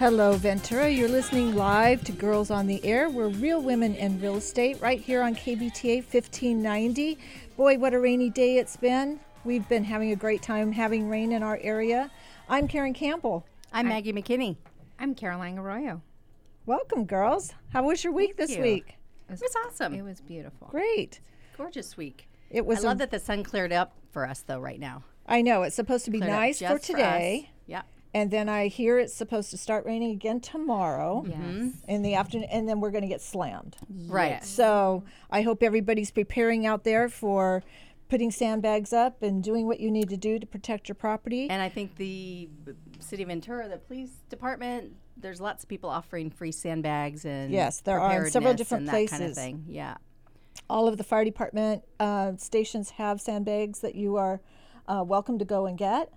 Hello, Ventura. You're listening live to Girls on the Air. We're real women in real estate right here on KVTA 1590. Boy, what a rainy day it's been. We've been having a great time having rain in our area. I'm Karen Campbell. I'm Maggie McKinney. I'm Caroline Arroyo. Welcome, girls. How was your week Thank this you. week? It was, It was awesome. It was beautiful. Great. Gorgeous week. It was. I love a- that the sun cleared up for us though right now. I know it's supposed to be Cleared nice for just us. today, Yeah. And then I hear it's supposed to start raining again tomorrow Yes. in the afternoon, and then we're going to get slammed. Right. Yes. So I hope everybody's preparing out there for putting sandbags up and doing what you need to do to protect your property. And I think the city of Ventura, the police department, there's lots of people offering free sandbags and Yes, there are in several different and that kind places. of thing. Yeah. All of the fire department uh, stations have sandbags that you are uh, welcome to go and get.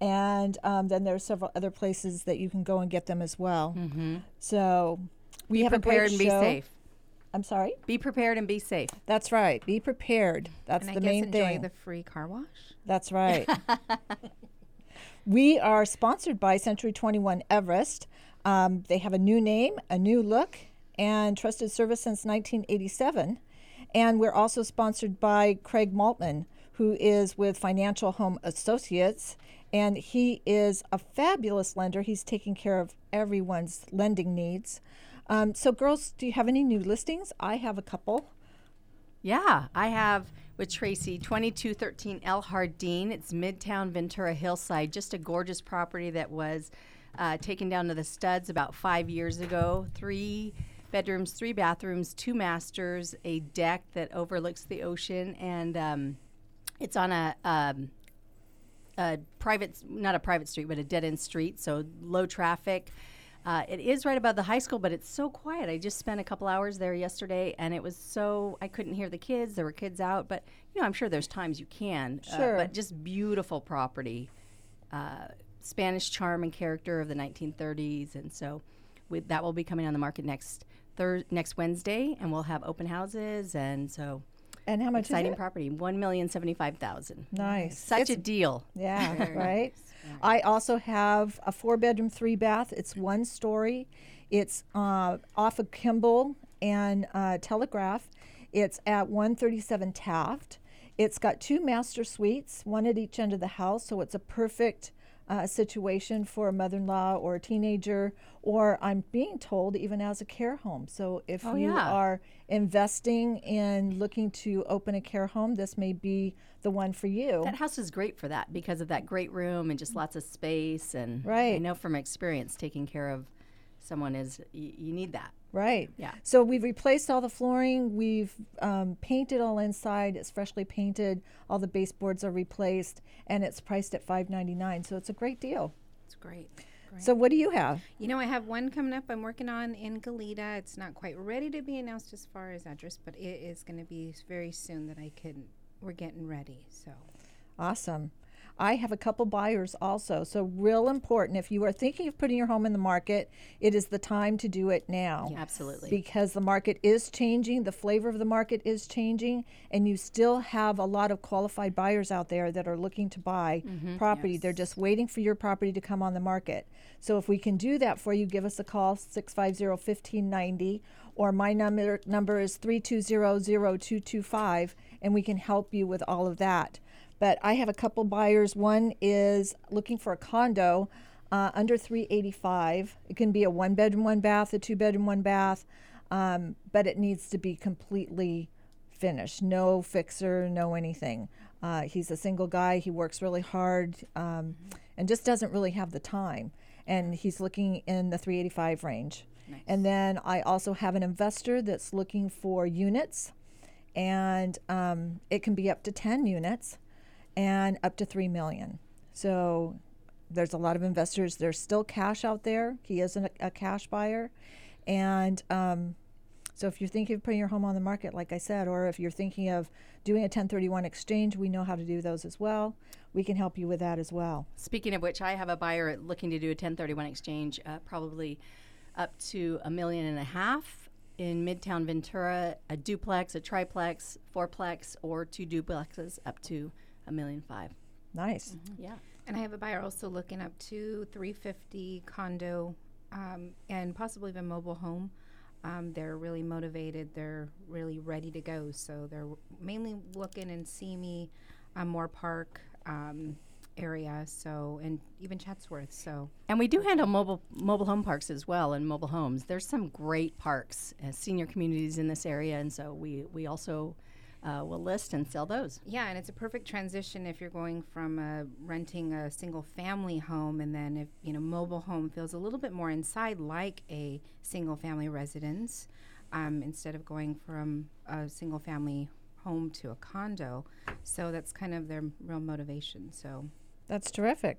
And um, then there are several other places that you can go and get them as well. Mm-hmm. So we Be have a prepared great and be safe. I'm sorry. Be prepared and be safe. That's right. Be prepared. That's And the I guess main enjoy thing. the free car wash. That's right. we are sponsored by Century 21 Everest. Um, they have a new name, a new look, and trusted service since 1987. And we're also sponsored by Craig Maltman, who is with Financial Home Associates. And he is a fabulous lender. He's taking care of everyone's lending needs. Um, so, girls, do you have any new listings? I have a couple. Yeah, I have with Tracy 2213 El Hardin. It's Midtown Ventura Hillside, just a gorgeous property that was uh, taken down to the studs about five years ago. Three bedrooms, three bathrooms, two masters, a deck that overlooks the ocean, and um, it's on a. Um, a private, not a private street, but a dead end street, so low traffic. Uh, it is right above the high school, but it's so quiet. I just spent a couple hours there yesterday, and it was so I couldn't hear the kids. There were kids out, but you know I'm sure there's times you can. uh, Sure. but just beautiful property, uh, Spanish charm and character of the 1930s, and so with, that will be coming on the market next thir- next Wednesday, and we'll have open houses, and so And how much exciting is it? property, one million seventy five thousand. Nice. Such It's a deal. Yeah, right. I also have a four bedroom, three bath. It's one story. It's uh, off of Kimball and uh, Telegraph. It's at 137 Taft. It's got two master suites, one at each end of the house, so it's a perfect uh, situation for a mother in law or a teenager, or I'm being told even as a care home. So if Oh, you yeah. are investing in looking to open a care home, this may be the one for you. That house is great for that because of that great room and just lots of space. And I Right. know from experience, taking care of someone is y- you need that. Right. Yeah. So we've replaced all the flooring. We've um, painted all inside. It's freshly painted. All the baseboards are replaced, and it's priced at five ninety nine. So it's a great deal. It's great. great. So what do you have? you know, I have one coming up. I'm working on in Goleta. It's not quite ready to be announced as far as address, but it is going to be very soon that I can. We're getting ready. So Awesome. I have a couple buyers also. So real important. If you are thinking of putting your home in the market, it is the time to do it now. Absolutely. because the market is changing, the flavor of the market is changing, and you still have a lot of qualified buyers out there that are looking to buy mm-hmm. property. They're just waiting for your property to come on the market. So if we can do that for you, give us a call 650-1590 or my number number is 320-0225 and we can help you with all of that. But I have a couple buyers. One is looking for a condo uh, under 385. It can be a one bedroom, one bath, a two bedroom, one bath, um, but it needs to be completely finished. No fixer, no anything. Uh, he's a single guy. He works really hard um, and just doesn't really have the time. And he's looking in the 385 range. And then I also have an investor that's looking for units, and um, it can be up to 10 units and up to 3 million. So there's a lot of investors. There's still cash out there. He is a cash buyer. And um, so if you're thinking of putting your home on the market, like I said, or if you're thinking of doing a 1031 exchange, we know how to do those as well. We can help you with that as well. Speaking of which, I have a buyer looking to do a 1031 exchange, uh, probably up to a million and a half in Midtown Ventura, a duplex, a triplex, fourplex, or two duplexes up to a million five. Nice. Yeah. And I have a buyer also looking up to 350 condo um, and possibly even mobile home. Um, they're really motivated. They're really ready to go. So they're mainly looking in Simi, um, Moorpark um, area. So and even Chatsworth. So And we do handle mobile mobile home parks as well and mobile homes. There's some great parks, uh, senior communities in this area, and so we we also uh, will list and sell those. yeah, and it's a perfect transition if you're going from uh, renting a single family home, and then if you know mobile home feels a little bit more inside like a single family residence, um, instead of going from a single family home to a condo. So that's kind of their real motivation. So. That's terrific.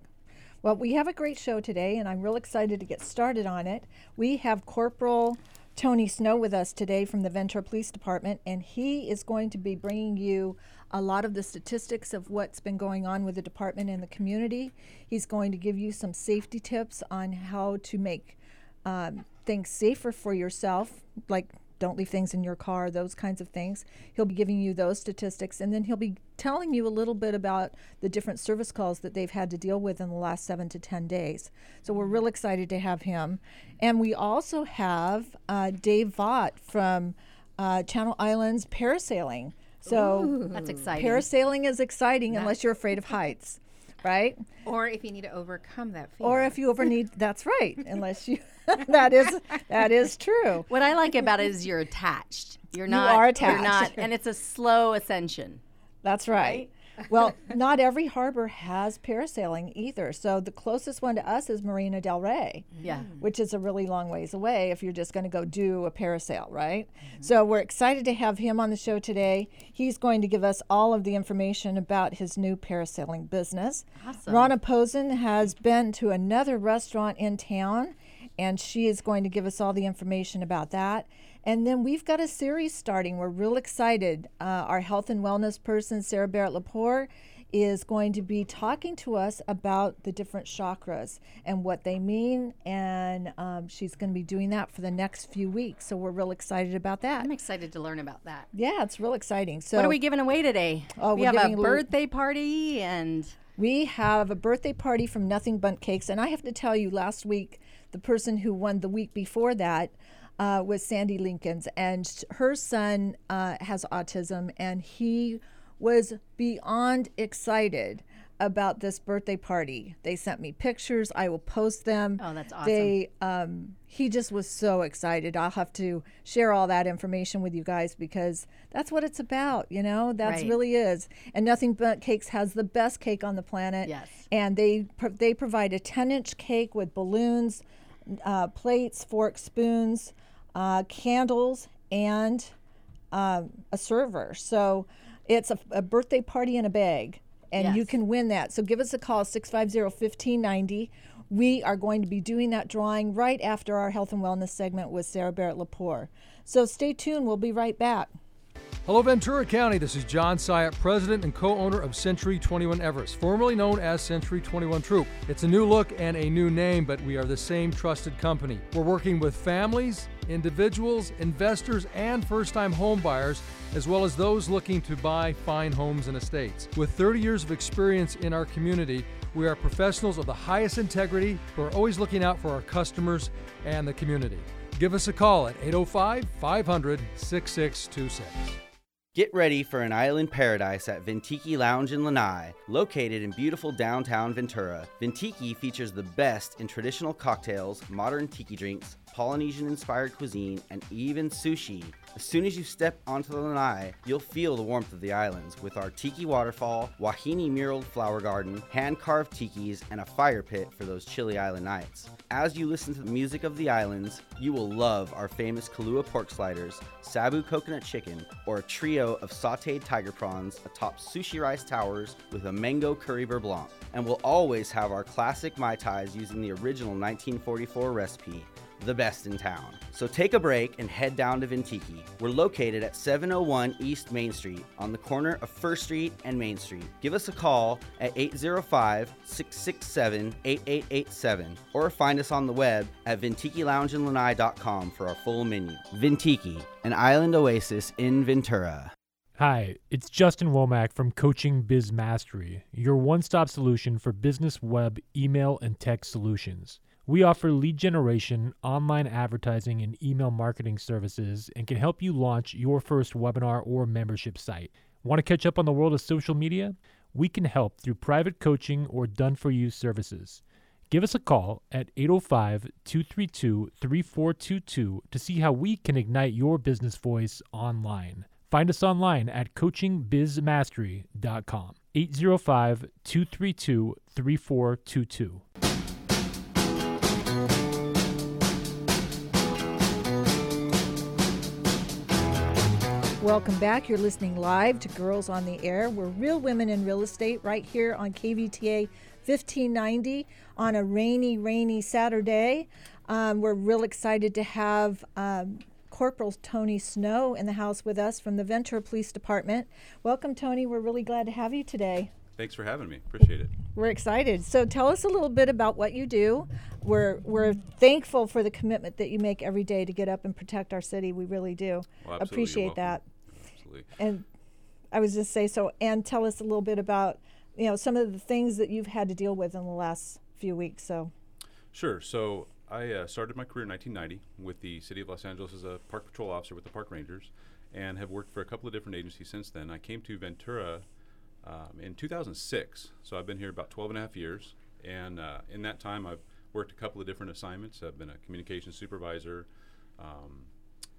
Well, we have a great show today, and I'm real excited to get started on it. We have Corporal Tony Snow with us today from the Ventura Police Department, and he is going to be bringing you a lot of the statistics of what's been going on with the department and the community. He's going to give you some safety tips on how to make um, things safer for yourself, like don't leave things in your car, those kinds of things. He'll be giving you those statistics, and then he'll be telling you a little bit about the different service calls that they've had to deal with in the last seven to 10 days. So we're real excited to have him. And we also have uh, Dave Vaught from uh, Channel Islands Parasailing. So That's exciting. parasailing is exciting unless you're afraid of heights, right? Or if you need to overcome that fear. Or if you ever need, that's right, unless you, that is, that is true. what I like about it is you're attached. You're You not. are You're attached. not, and it's a slow ascension. That's right. Well, not every harbor has parasailing either. So the closest one to us is Marina del Rey, Yeah. which is a really long ways away if you're just going to go do a parasail, right? Mm-hmm. So we're excited to have him on the show today. He's going to give us all of the information about his new parasailing business. Awesome. Ronna Posen has been to another restaurant in town, and she is going to give us all the information about that. And then we've got a series starting. We're real excited. Uh, our health and wellness person, Sarah Barrett Lepore, is going to be talking to us about the different chakras and what they mean. And um, she's going to be doing that for the next few weeks. So we're real excited about that. I'm excited to learn about that. Yeah, it's real exciting. So What are we giving away today? Oh, we have a giving a little- birthday party and We have a birthday party from Nothing Bundt Cakes, and I have to tell you, last week the person who won the week before that uh, was Sandy Lincoln's, and her son uh, has autism, and he was beyond excited about this birthday party. They sent me pictures. I will post them. Oh, that's awesome. They um, he just was so excited. I'll have to share all that information with you guys because that's what it's about. You know, that's Right. really is. And Nothing Bundt Cakes has the best cake on the planet. Yes. And they they provide a 10 inch cake with balloons, uh, plates, forks, spoons, uh, candles, and um, a server. So it's a, a birthday party in a bag, and you can win that. So give us a call 650 1590. We are going to be doing that drawing right after our health and wellness segment with Sarah Barrett Lepore. So stay tuned. We'll be right back. Hello, Ventura County. This is John Syatt, president and co owner of Century 21 Everest, formerly known as Century 21 Troop. It's a new look and a new name, but we are the same trusted company. We're working with families, individuals, investors, and first time home buyers, as well as those looking to buy fine homes and estates. With 30 years of experience in our community, we are professionals of the highest integrity who are always looking out for our customers and the community. Give us a call at 805 500 6626. Get ready for an island paradise at Ventiki Lounge in Lanai. Located in beautiful downtown Ventura, Ventiki features the best in traditional cocktails, modern tiki drinks, Polynesian inspired cuisine, and even sushi. As soon as you step onto the lanai, you'll feel the warmth of the islands with our tiki waterfall, wahine muraled flower garden, hand carved tikis, and a fire pit for those chilly island nights. As you listen to the music of the islands, you will love our famous Kalua pork sliders, Sabu coconut chicken, or a trio of sauteed tiger prawns atop sushi rice towers with a mango curry beurre blanc. And we'll always have our classic Mai Tais using the original 1944 recipe the best in town. So take a break and head down to Ventiki. We're located at 701 East Main Street on the corner of First Street and Main Street. Give us a call at 805 667 8887 or find us on the web at VentikiLoungeandLanai.com for our full menu. Ventiki, an island oasis in Ventura. Hi, it's Justin Womack from Coaching Biz Mastery, your one stop solution for business web, email, and tech solutions. We offer lead generation, online advertising, and email marketing services and can help you launch your first webinar or membership site. Want to catch up on the world of social media? We can help through private coaching or done for you services. Give us a call at 805 232 3422 to see how we can ignite your business voice online. Find us online at coachingbizmastery.com. 805 232 3422. Welcome back. You're listening live to Girls on the Air. We're real women in real estate right here on KVTA 1590 on a rainy, rainy Saturday. Um, we're real excited to have um, Corporal Tony Snow in the house with us from the Ventura Police Department. Welcome, Tony. We're really glad to have you today. Thanks for having me. Appreciate it. We're excited. So tell us a little bit about what you do. We're we're thankful for the commitment that you make every day to get up and protect our city. We really do. Well, Appreciate that. Absolutely. And I was just say so. And tell us a little bit about you know some of the things that you've had to deal with in the last few weeks. So Sure. So I uh, started my career in 1990 with the City of Los Angeles as a park patrol officer with the Park Rangers, and have worked for a couple of different agencies since then. I came to Ventura um, in 2006, so I've been here about 12 and a half years. And uh, in that time, I've worked a couple of different assignments. I've been a communications supervisor, um,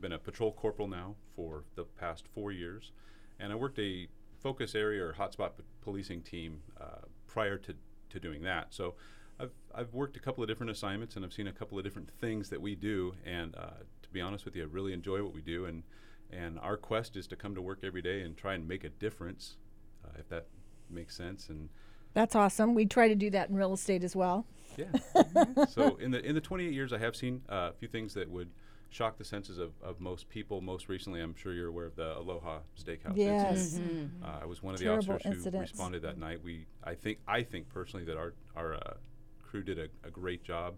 been a patrol corporal now for the past four years, and I worked a focus area or hotspot p- policing team uh, prior to, to doing that. So I've, I've worked a couple of different assignments and I've seen a couple of different things that we do. And uh, to be honest with you, I really enjoy what we do. And, and our quest is to come to work every day and try and make a difference, uh, if that makes sense. And that's awesome. We try to do that in real estate as well. yeah. so in the in the 28 years, I have seen uh, a few things that would shock the senses of, of most people. Most recently, I'm sure you're aware of the Aloha Steakhouse Yes. incident. Uh, I was one of the Terrible officers who responded that night. We, I think, I think personally that our our uh, crew did a, a great job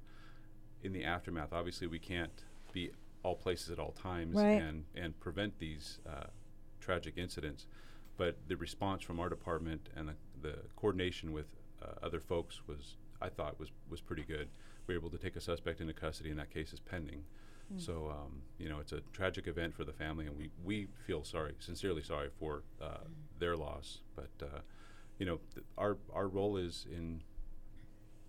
in the aftermath. Obviously, we can't be all places at all times Right. and and prevent these uh, tragic incidents, but the response from our department and the, the coordination with uh, other folks was, I thought, was was pretty good. We were able to take a suspect into custody, and that case is pending. So um, you know, it's a tragic event for the family, and we, we feel sorry, sincerely sorry for uh, their loss. But uh, you know, th- our our role is in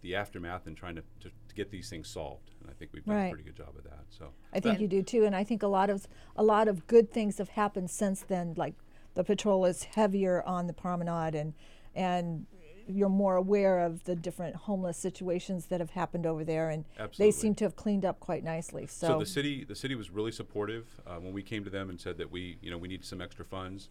the aftermath and trying to, to, to get these things solved, and I think we've done Right. a pretty good job of that. So I think you do too, and I think a lot of a lot of good things have happened since then. Like the patrol is heavier on the promenade, and and you're more aware of the different homeless situations that have happened over there, and they seem to have cleaned up quite nicely. So, So the city, the city was really supportive uh, when we came to them and said that we, you know, we need some extra funds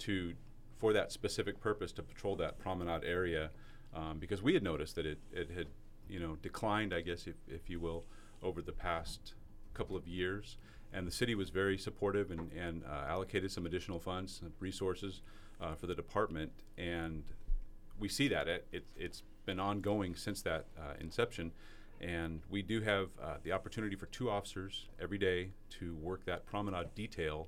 to, for that specific purpose to patrol that promenade area, um, because we had noticed that it, it had, you know, declined, I guess, if, if you will, over the past couple of years. And the city was very supportive and, and uh, allocated some additional funds, and resources uh, for the department. And we see that it, it, it's been ongoing since that uh, inception. And we do have uh, the opportunity for two officers every day to work that promenade detail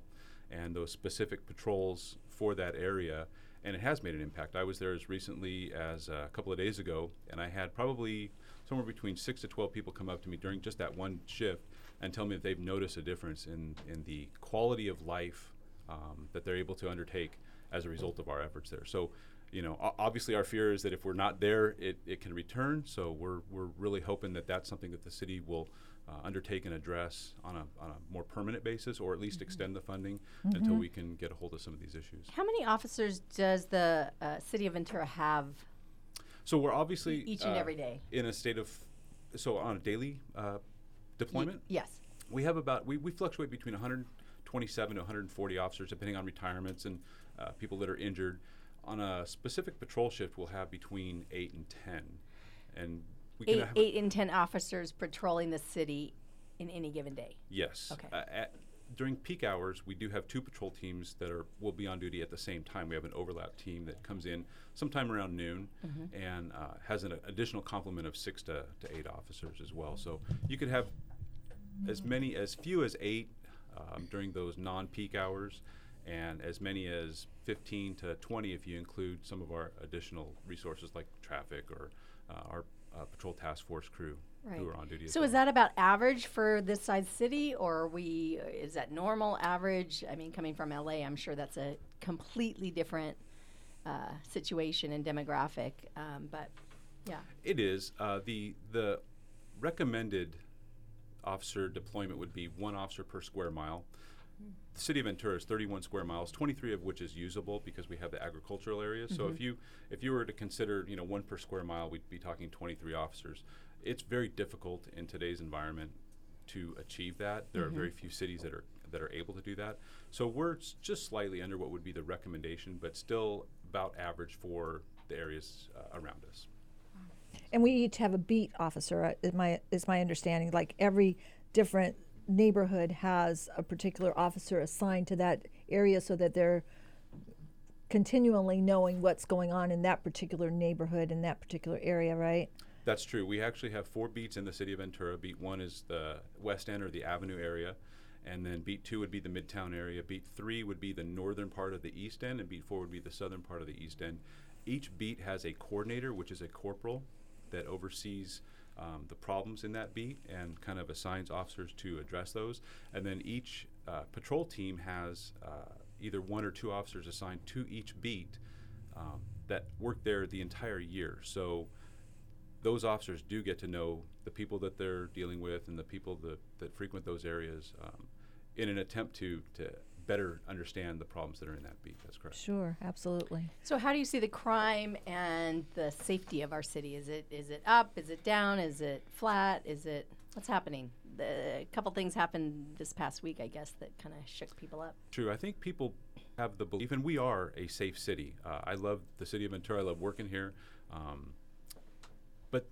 and those specific patrols for that area. And it has made an impact. I was there as recently as uh, a couple of days ago, and I had probably somewhere between six to 12 people come up to me during just that one shift and tell me that they've noticed a difference in, in the quality of life um, that they're able to undertake as a result of our efforts there. So, you know, obviously our fear is that if we're not there, it, it can return. So we're, we're really hoping that that's something that the city will uh, undertake and address on a, on a more permanent basis, or at least extend the funding until we can get a hold of some of these issues. How many officers does the uh, city of Ventura have? So we're obviously each and uh, every day. in a state of, so on a daily uh, deployment. Yes. We have about we, we fluctuate between 127 to 140 officers, depending on retirements and uh, people that are injured. On a specific patrol shift, we'll have between eight and ten, and we can have eight and ten officers patrolling the city in any given day. yes. Okay. Uh, at, during peak hours, we do have two patrol teams that are will be on duty at the same time. We have an overlap team that comes in sometime around noon and uh, has an additional complement of six to, to eight officers as well. So you could have as many as few as eight um, during those non-peak hours, and as many as 15 to 20 if you include some of our additional resources like traffic or uh, our uh, patrol task force crew Right. who are on duty. So is that about average for this size city, or we? Is that normal average? I mean, coming from LA, I'm sure that's a completely different uh, situation and demographic. Um, but yeah, It is. Uh, the the recommended officer deployment would be one officer per square mile. The city of Ventura is 31 square miles, 23 of which is usable because we have the agricultural areas. So if you if you were to consider you know one per square mile, we'd be talking 23 officers. It's very difficult in today's environment to achieve that. There are very few cities that are that are able to do that. So we're s- just slightly under what would be the recommendation, but still about average for the areas uh, around us. And we each have a beat officer. uh, Is my is my understanding? Like every different neighborhood has a particular officer assigned to that area, so that they're continually knowing what's going on in that particular neighborhood in that particular area, right? That's true. We actually have four beats in the city of Ventura. Beat one is the west end or the avenue area, and then beat two would be the midtown area. Beat three would be the northern part of the east end, and beat four would be the southern part of the east end. Each beat has a coordinator, which is a corporal, that oversees um, the problems in that beat and kind of assigns officers to address those. And then each uh, patrol team has uh, either one or two officers assigned to each beat um, that work there the entire year. So those officers do get to know the people that they're dealing with and the people that, that frequent those areas um, in an attempt to, to better understand the problems that are in that beat. That's correct. Sure, absolutely. So how do you see the crime and the safety of our city? Is it is it up? Is it down? Is it flat? Is it what's happening? The, a couple things happened this past week, I guess, that kind of shook people up. True. I think people have the belief, and we are a safe city. Uh, I love the city of Ventura. I love working here. Um, but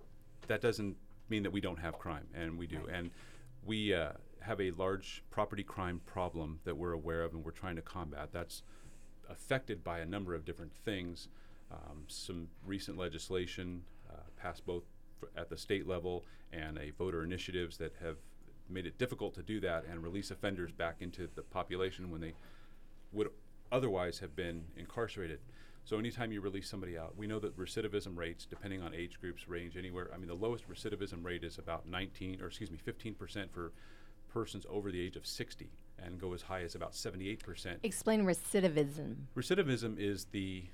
that doesn't mean that we don't have crime, and we do. And we uh, have a large property crime problem that we're aware of, and we're trying to combat. That's affected by a number of different things. Um, some recent legislation uh, passed both f- at the state level and a voter initiatives that have made it difficult to do that and release offenders back into the population when they would otherwise have been incarcerated. So anytime you release somebody out, we know that recidivism rates, depending on age groups, range anywhere. I mean, the lowest recidivism rate is about 19, or excuse me, 15% for persons over the age of 60, and go as high as about 78%. Explain recidivism. Recidivism is the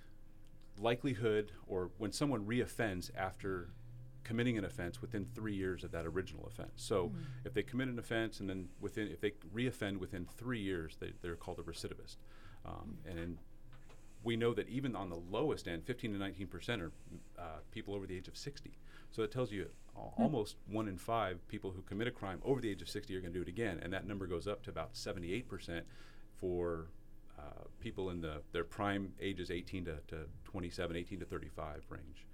likelihood, or when someone reoffends after committing an offense within three years of that original offense. So, if they commit an offense and then within, if they reoffend within three years, they, they're called a recidivist. Um, and in, we know that even on the lowest end, 15 to 19 percent are uh, people over the age of 60. So it tells you al- almost one in five people who commit a crime over the age of 60 are going to do it again, and that number goes up to about 78 percent for uh, people in the their prime ages 18 to, to 27, 18 to 35 range.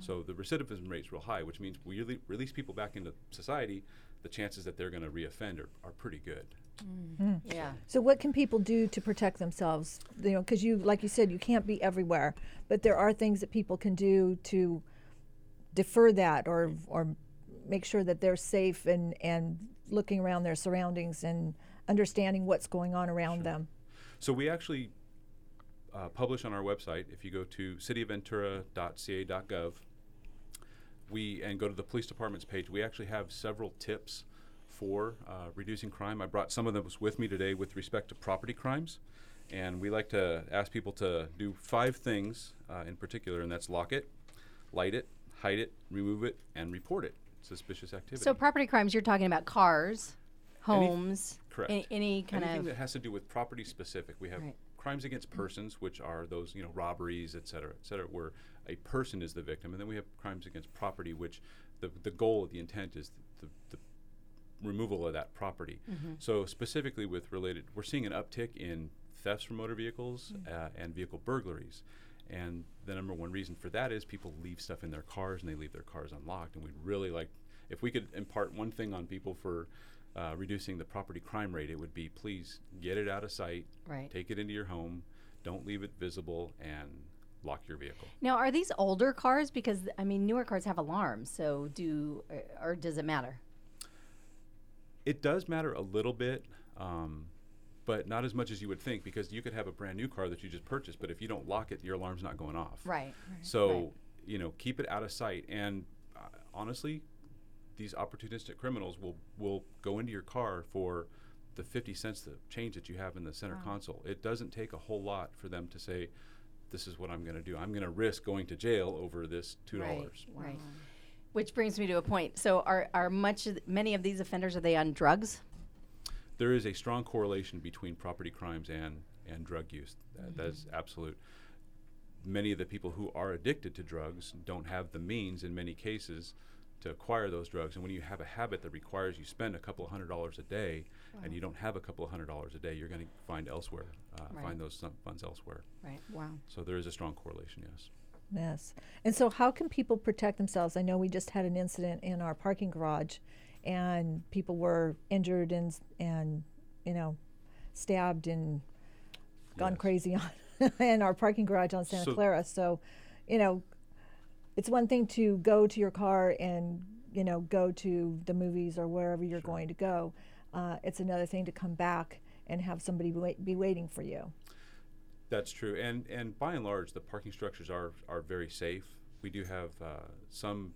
So the recidivism rate is real high, which means we rele- release people back into society. The chances that they're going to reoffend are, are pretty good. Yeah. So what can people do to protect themselves? You know, because you, like you said, you can't be everywhere, but there are things that people can do to defer that or or make sure that they're safe and and looking around their surroundings and understanding what's going on around them. So we actually uh, publish on our website. If you go to cityofventura.ca.gov, we and go to the police department's page, we actually have several tips for uh, reducing crime. I brought some of those with me today with respect to property crimes, and we like to ask people to do five things uh, in particular, and that's lock it, light it, hide it, remove it, and report it. Suspicious activity. So property crimes, you're talking about cars, Any- homes, correct. Any, any kind Anything of that has to do with property specific. We have Right. crimes against persons, which are those you know robberies, et cetera, et cetera, where a person is the victim, and then we have crimes against property, which the the goal, the intent is the, the removal of that property. So specifically with related, we're seeing an uptick in thefts from motor vehicles uh, and vehicle burglaries. And the number one reason for that is people leave stuff in their cars and they leave their cars unlocked. And we'd really like, if we could impart one thing on people for uh, reducing the property crime rate, it would be please get it out of sight, Right. take it into your home, don't leave it visible, and lock your vehicle. Now, are these older cars? Because I mean, newer cars have alarms. So do or does it matter? It does matter a little bit, um, but not as much as you would think because you could have a brand new car that you just purchased, but if you don't lock it, your alarm's not going off. Right. So, Right. you know, keep it out of sight. And uh, honestly, these opportunistic criminals will will go into your car for the 50 cents the change that you have in the center console. It doesn't take a whole lot for them to say, "This is what I'm going to do. I'm going to risk going to jail over this two dollars." Right. Right. Which brings me to a point. So, are are much th- many of these offenders are they on drugs? There is a strong correlation between property crimes and and drug use. That, that is absolute. Many of the people who are addicted to drugs don't have the means, in many cases, to acquire those drugs. And when you have a habit that requires you spend a couple of hundred dollars a day, and you don't have a couple of hundred dollars a day, you're going to find elsewhere, uh, Right. find those funds elsewhere. Right. Wow. So there is a strong correlation. Yes. Yes. And so, how can people protect themselves? I know we just had an incident in our parking garage, and people were injured and and you know, stabbed and gone Yes. crazy on in our parking garage on Santa So- Clara. So, you know, it's one thing to go to your car and you know go to the movies or wherever you're going to go. Uh, it's another thing to come back and have somebody wait, be waiting for you. That's true, and and by and large, the parking structures are are very safe. We do have uh, some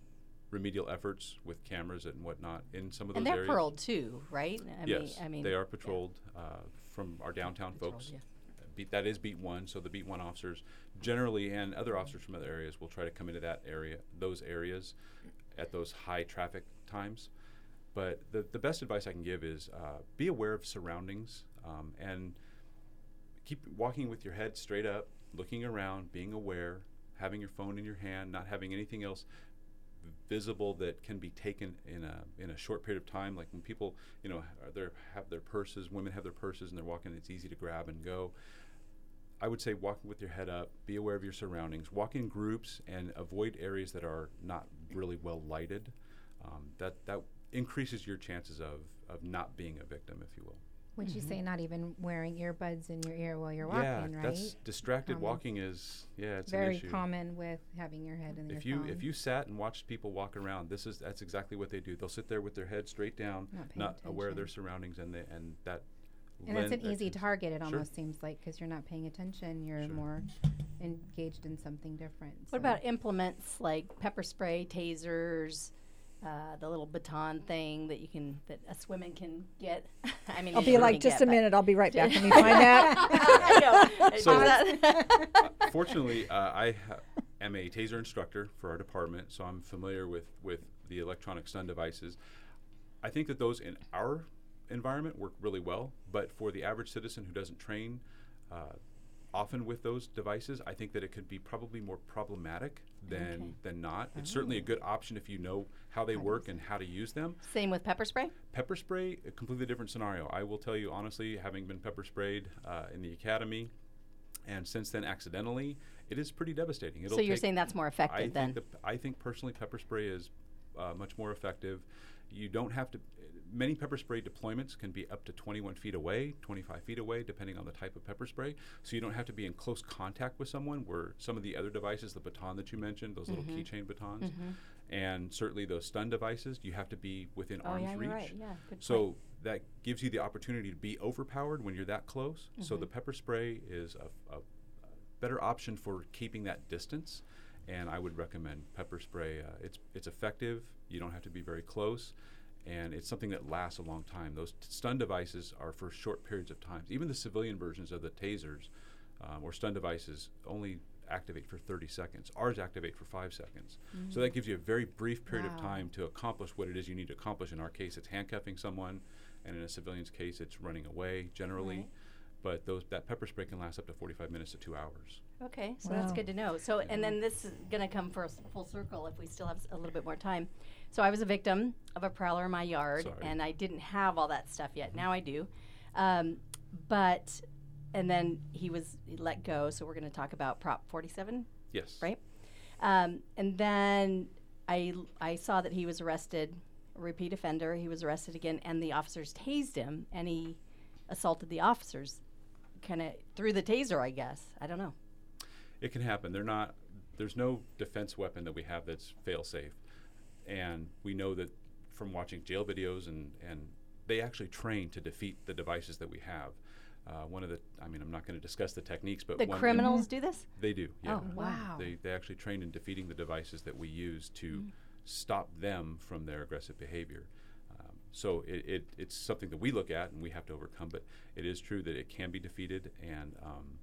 remedial efforts with cameras and whatnot in some of those areas. And they're areas. paroled too, right? I yes, mean, I mean, they are yeah. patrolled uh, from our downtown Patrolled, folks. yeah. Beat, that is beat one, so the beat one officers generally and other officers from other areas will try to come into that area, those areas, at those high traffic times. But the, the best advice I can give is uh, be aware of surroundings um, and keep walking with your head straight up, looking around, being aware, having your phone in your hand, not having anything else visible that can be taken in a in a short period of time. Like when people, you know, there have their purses, women have their purses and they're walking. It's easy to grab and go. I would say walking with your head up, be aware of your surroundings, walk in groups, and avoid areas that are not really well lighted. Um, that that increases your chances of of not being a victim, if you will. Would you say not even wearing earbuds in your ear while you're yeah, walking, right? that's distracted Common. walking is yeah, it's Very an issue. common with having your head in the phone. if your you phone. if you sat and watched people walk around, this is that's exactly what they do. They'll sit there with their head straight down, Not paying aware of their surroundings, and they and that. and that's lend- an easy target. It Sure. almost seems like because you're not paying attention, you're Sure. more engaged in something different. What so- about implements like pepper spray, tasers, uh, the little baton thing that you can that us women can get? I mean, I'll be like, just get, a minute, I'll be right back. Let me find that. I know. So- that- Fortunately, uh, I ha- am a taser instructor for our department, so I'm familiar with with the electronic stun devices. I think that those in our environment work really well, but for the average citizen who doesn't train uh, often with those devices, I think that it could be probably more problematic than Okay. than not. It's certainly a good option if you know how they work and how to use them. Same with pepper spray. Pepper spray, a completely different scenario. I will tell you honestly, having been pepper sprayed uh, in the academy, and since then accidentally, it is pretty devastating. It'll so you're saying that's more I effective think the, I think personally, pepper spray is uh, much more effective. You don't have to. Many pepper spray deployments can be up to 21 feet away, 25 feet away, depending on the type of pepper spray. So you don't have to be in close contact with someone. Where some of the other devices, the baton that you mentioned, those Mm-hmm. little keychain batons, and certainly those stun devices, you have to be within oh arm's yeah, reach. right. Yeah, So point. that gives you the opportunity to be overpowered when you're that close. So Mm-hmm. the pepper spray is a, a, a better option for keeping that distance, and I would recommend pepper spray. Uh, it's it's effective. You don't have to be very close, and it's something that lasts a long time. Those t- stun devices are for short periods of time. Even the civilian versions of the tasers um, or stun devices only activate for 30 seconds. Ours activate for five seconds. So that gives you a very brief period of time to accomplish what it is you need to accomplish. In our case, it's handcuffing someone, and in a civilian's case, it's running away generally. Right. But those that pepper spray can last up to 45 minutes to two hours. Okay, so that's good to know. So, and then this is going to come for us full circle if we still have s- a little bit more time. So, I was a victim of a prowler in my yard, Sorry. and I didn't have all that stuff yet. Now I do. Um, but, and then he was let go. So, we're going to talk about Prop 47, Yes. right? Um, and then I, I saw that he was arrested, repeat offender. He was arrested again, and the officers tased him, and he assaulted the officers kind of through the taser, I guess. I don't know. It can happen. They're not. There's no defense weapon that we have that's fail safe, and we know that from watching jail videos and and they actually train to defeat the devices that we have. Uh, one of the, I mean, I'm not going to discuss the techniques, but The criminals do this? They do. Yeah. Oh, wow. They they actually train in defeating the devices that we use to stop them from their aggressive behavior. Um, so it, it, it's something that we look at and we have to overcome. But it is true that it can be defeated, and um,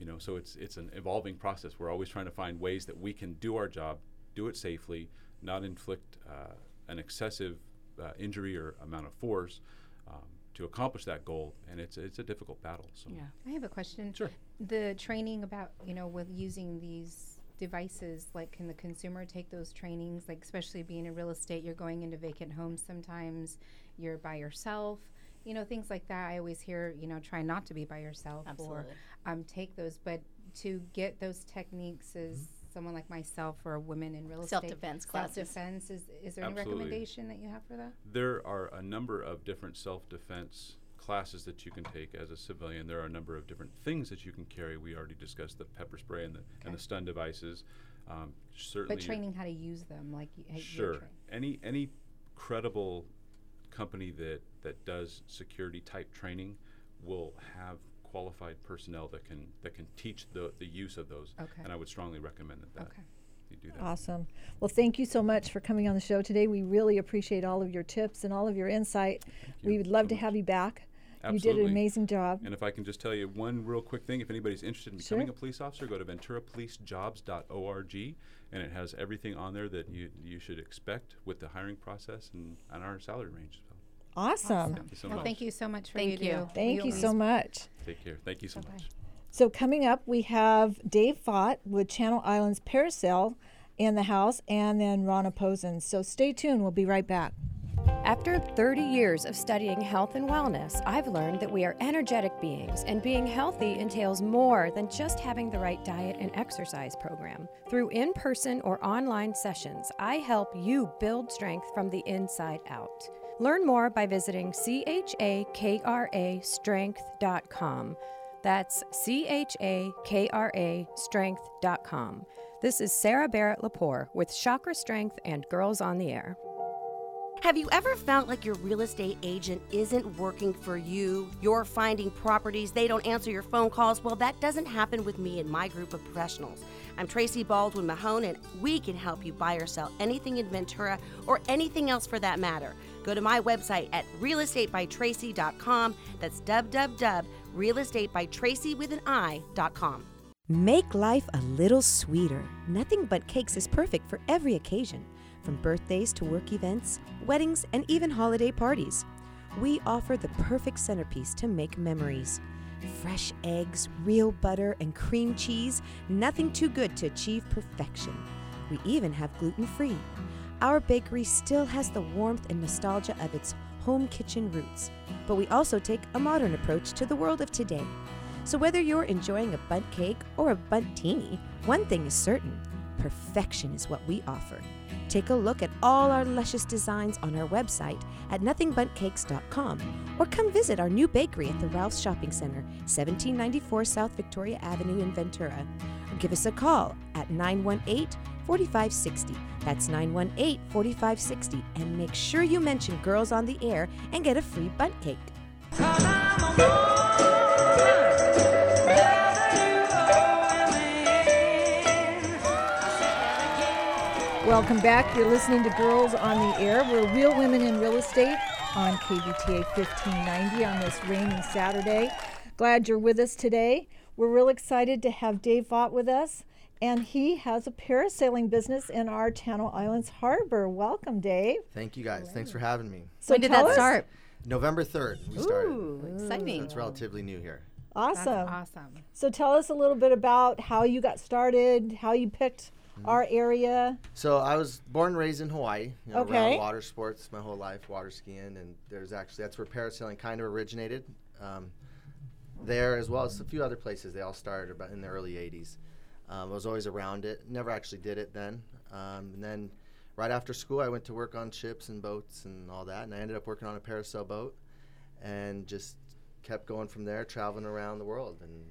you know, so it's it's an evolving process. We're always trying to find ways that we can do our job, do it safely, not inflict uh, an excessive uh, injury or amount of force. Um, to accomplish that goal, and it's it's a difficult battle. So Yeah. I have a question. Sure. The training about, you know, with using these devices, like can the consumer take those trainings? Like, especially being in real estate, you're going into vacant homes sometimes, you're by yourself, you know, things like that. I always hear, you know, try not to be by yourself Absolutely. or um, take those. But to get those techniques as someone like myself or a women in real estate, Self-defense classes. self-defense, is, is there Absolutely. any recommendation that you have for that? there are a number of different self-defense classes that you can take as a civilian. There are a number of different things that you can carry. We already discussed the pepper spray and the and the stun devices. Um, certainly, But training how to use them, like y- Sure. Any any credible company that that does security type training will have qualified personnel that can that can teach the the use of those. Okay. And I would strongly recommend that, that Okay. you do that. Awesome. Well, thank you so much for coming on the show today. We really appreciate all of your tips and all of your insight. We you would love so to much. have you back. You did an amazing job. And if I can just tell you one real quick thing, if anybody's interested in becoming Sure. a police officer, go to venturapolicejobs.org, and it has everything on there that you you should expect with the hiring process and, and our salary range. So Awesome. thank you so well, much. thank you so much for Thank you. you. Thank We you so much. Take care. Thank you so Bye-bye. much. So coming up, we have Dave Vaught with Channel Islands Parasail in the house, and then Rana Posen. So stay tuned. We'll be right back. After 30 years of studying health and wellness, I've learned that we are energetic beings, and being healthy entails more than just having the right diet and exercise program. Through in person or online sessions, I help you build strength from the inside out. Learn more by visiting chakrastrength.com. That's chakrastrength.com. This is Sarah Barrett Lepore with Chakra Strength and Girls on the Air. Have you ever felt like your real estate agent isn't working for you? You're finding properties, they don't answer your phone calls? Well, that doesn't happen with me and my group of professionals. I'm Tracy Baldwin Mahone, and we can help you buy or sell anything in Ventura or anything else for that matter. Go to my website at realestatebytracy.com. That's www.realestatebytracy with an I.com. Make life a little sweeter. Nothing Bundt Cakes is perfect for every occasion, from birthdays to work events, weddings, and even holiday parties. We offer the perfect centerpiece to make memories. Fresh eggs, real butter, and cream cheese, nothing too good to achieve perfection. We even have gluten free. Our bakery still has the warmth and nostalgia of its home kitchen roots, but we also take a modern approach to the world of today. So whether you're enjoying a bundt cake or a Bundtini, one thing is certain perfection is what we offer. Take a look at all our luscious designs on our website at nothingbundtcakes.com or come visit our new bakery at the Ralph's Shopping Center, 1794 South Victoria Avenue in Ventura. Give us a call at 918 4560. That's 918 4560. And make sure you mention Girls on the Air and get a free bundt cake. Welcome back. You're listening to Girls on the Air. We're Real Women in Real Estate on KVTA 1590 on this rainy Saturday. Glad you're with us today. We're real excited to have Dave Vaught with us, and he has a parasailing business in our Channel Islands Harbor. Welcome, Dave. Thank you guys. Thanks for having me. So when did that us- start? November 3rd, we started. Ooh, So exciting. it's relatively new here. That's Awesome. awesome. So tell us a little bit about how you got started, how you picked our area. So I was born and raised in Hawaii, you know, Okay. around water sports my whole life, water skiing, and there's actually that's where parasailing kind of originated. Um, there as well as a few other places. They all started about in the early '80s. Um, I was always around it. Never actually did it then. Um, and then right after school, I went to work on ships and boats and all that, and I ended up working on a parasail boat, and just kept going from there, traveling around the world, and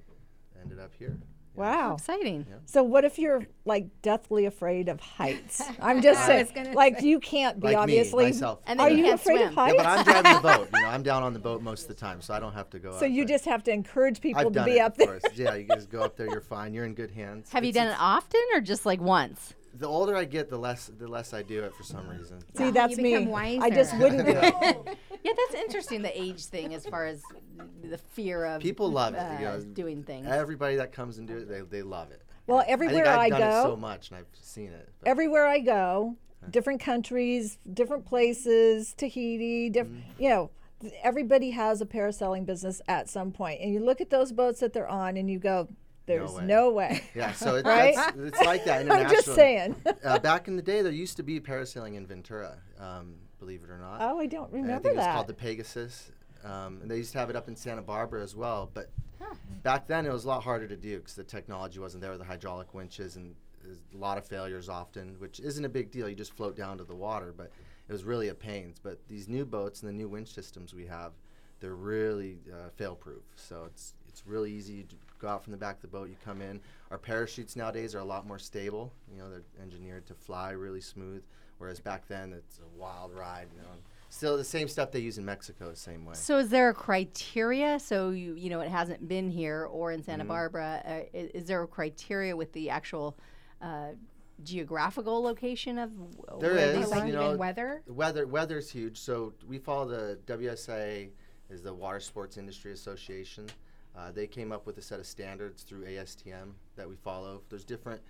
ended up here. Wow. Exciting. So what if you're like deathly afraid of heights? I'm just saying, like say. you can't be Like me, obviously. myself. And then Are you you can't afraid swim. of heights? Yeah, but I'm driving the boat. You know, I'm down on the boat most of the time, so I don't have to go. so up, you but just have to encourage people I've to done be it, up of there. course. Yeah, you just go up there. You're fine. You're in good hands. Have you done it often or just like once? The older I get, the less the less I do it for some reason. See, that's you me. become I just wouldn't do it. Yeah, that's interesting. The age thing, as far as the fear of People love it. uh, you know, doing things. Everybody that comes and do it, they, they love it. Well, I think everywhere I've I, done it so much, and I've seen it. but- everywhere I go, different countries, different places, Tahiti, different, Mm. you know, everybody has a parasailing business at some. And you look at those boats that they're on and you go, there's way. no way. Yeah, so it, Right? that's, it's like that I'm just saying. uh, back in the day, there used to be parasailing in Ventura, um, believe it or not. oh, I don't And I remember think it was called the Pegasus. Um, and they used to have it up in Santa Barbara as well. But back then, it was a lot harder to do because the technology wasn't there with the hydraulic winches and a lot of failures often, which isn't a big deal. You just float down to the water, but it was really a pain. But these new boats and the new winch systems we have, they're really uh, fail-proof. So it's it's really easy. You go out from the back of the boat, you come in. Our parachutes nowadays are a lot more stable. You know, they're engineered to fly really smooth, whereas back then it's a wild ride. You know, still the same stuff they use in Mexico, the same way. So is there a criteria? So you you know it hasn't been here or in Mm-hmm. Santa Barbara. Uh, is, is there a criteria with the actual uh, geographical location of w- There where is, you know, weather. The weather weather's huge. So we follow the WSIA, is the Water Sports Industry Association. Uh, they came up with a set of standards through ASTM that we follow. There's different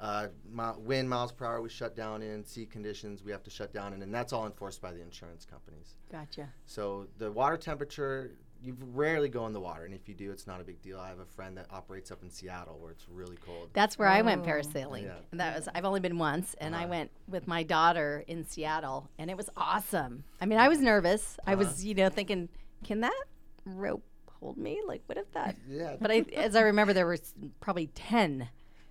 uh, mi- wind miles per hour we shut down in, sea conditions we have to shut down in, and that's all enforced by the insurance companies. Gotcha. So the water temperature, you rarely go in the water, and if you do, it's not a big deal. I have a friend that operates up in Seattle where it's really cold. That's where I went Oh. parasailing. Yeah. And that was I've only been once, and I Uh-huh. went with my daughter in Seattle, and it was awesome. I mean, I was nervous. I Uh-huh. was, you know, thinking, can that rope hold me? Like, what if that? yeah, But I, as I remember, there was probably ten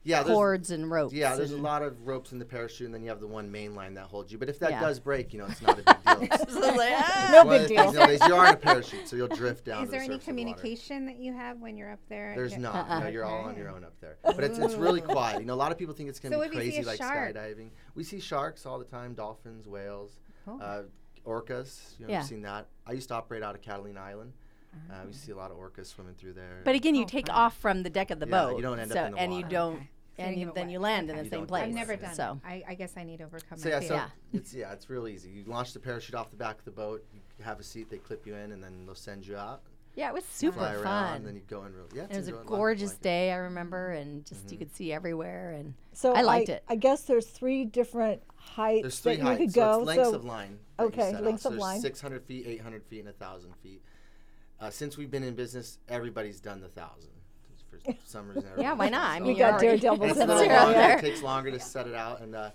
yeah, cords and ropes. Yeah, there's a lot of ropes in the parachute, and then you have the one main line that holds you. But if that Yeah. does break, you know, it's not a big deal. It's So I was like, ah. No big deal. things nowadays, you are in a parachute, so you'll drift down. Is there the any surface of the communication that you have when you're up there? There's Yeah. not. Uh-uh. No, you're all on your own up there. But it's, it's really quiet. You know, a lot of people think it's going to So be if you see crazy like shark? skydiving. We see sharks all the time, dolphins, whales, Cool. uh, orcas. You know, Yeah. I've seen that. I used to operate out of Catalina Island. Uh, we see a lot of orcas swimming through there. But again, you Oh, take fun. off from the deck of the Yeah, boat. you don't end up in the and you don't, Okay. So and you you, then you land in the You same place. I've never done So it. I, I guess I need to overcome So my yeah, fear. so Yeah. it's yeah, it's real easy. You launch the parachute off the back of the boat. You have a seat. They clip you in, and then they'll send you out. yeah, it was super fly around, fun. and then you go in real. Yeah, it was a enjoy- lot of people gorgeous like it. day, I remember, and just Mm-hmm. you could see everywhere. And So I liked it. I guess there's three different heights There's three that you heights. could so go. it's lengths so of line. okay, lengths So of line. 600 feet, 800 feet, and 1,000 feet. Uh, since we've been in business, everybody's done the thousand. For some reason, yeah, why not? I mean, We you're got already- daredevils It's a little longer. there. It takes longer to set it out, and uh,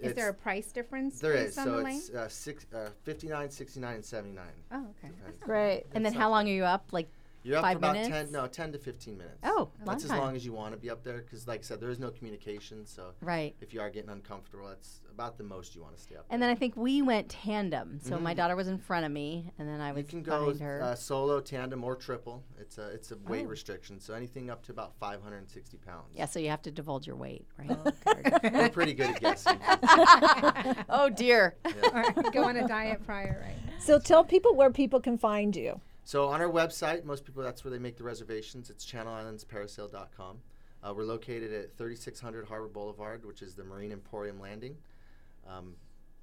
Is there a price difference? there based is. on So the it's uh, six, uh, 59, 69, and 79. Oh, okay. Depends. Great. And then how long are you up? Like You're up Five for about minutes? 10, no, 10 to 15 minutes. Oh, long that's as time. long as you want to be up there, because like I said, there is no communication. So right. if you are getting uncomfortable, that's about the most you want to stay up. And then I think we went tandem. So my Mhm. daughter was in front of me, and then I was you can go her. uh, solo, tandem, or triple. It's a it's a weight Oh. restriction, so anything up to about 560 pounds. yeah, so you have to divulge your weight, right? We're pretty good at guessing. oh dear. or go on a diet prior, right? So tell people where people can find you. So on our website, most people that's where they make the reservations. It's ChannelIslandsParasail.com. Uh, we're located at 3600 Harbor Boulevard, which is the Marine Emporium Landing, um,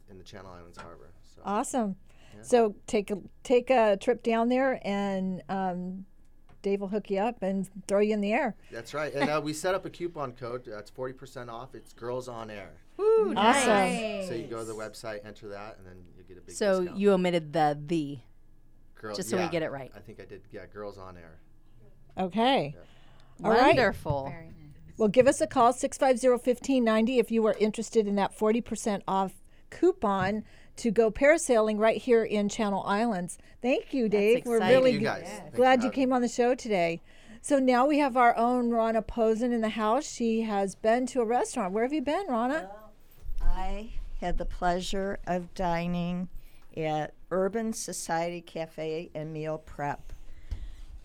in the Channel Islands Harbor. So Awesome. Yeah. So take a take a trip down there, and um, Dave will hook you up and throw you in the air. that's right. And uh, we set up a coupon code. That's 40% off. It's Girls on Air. Ooh, Awesome. nice. So you go to the website, enter that, and then you get a big So discount. you omitted the the. Girl- just so we get it right. I think I did. Yeah, Girls on Air. Okay. All right. Wonderful. Very nice. Well, give us a call 650-1590 if you are interested in that 40% off coupon to go parasailing right here in Channel Islands. Thank you, Dave. We're really Thank you g- guys. Thanks glad you came on the show today. So now we have our own Rana Posen in the house. She has been to a restaurant. Where have you been, Rana? I had the pleasure of dining at Urban Society Cafe and Meal Prep.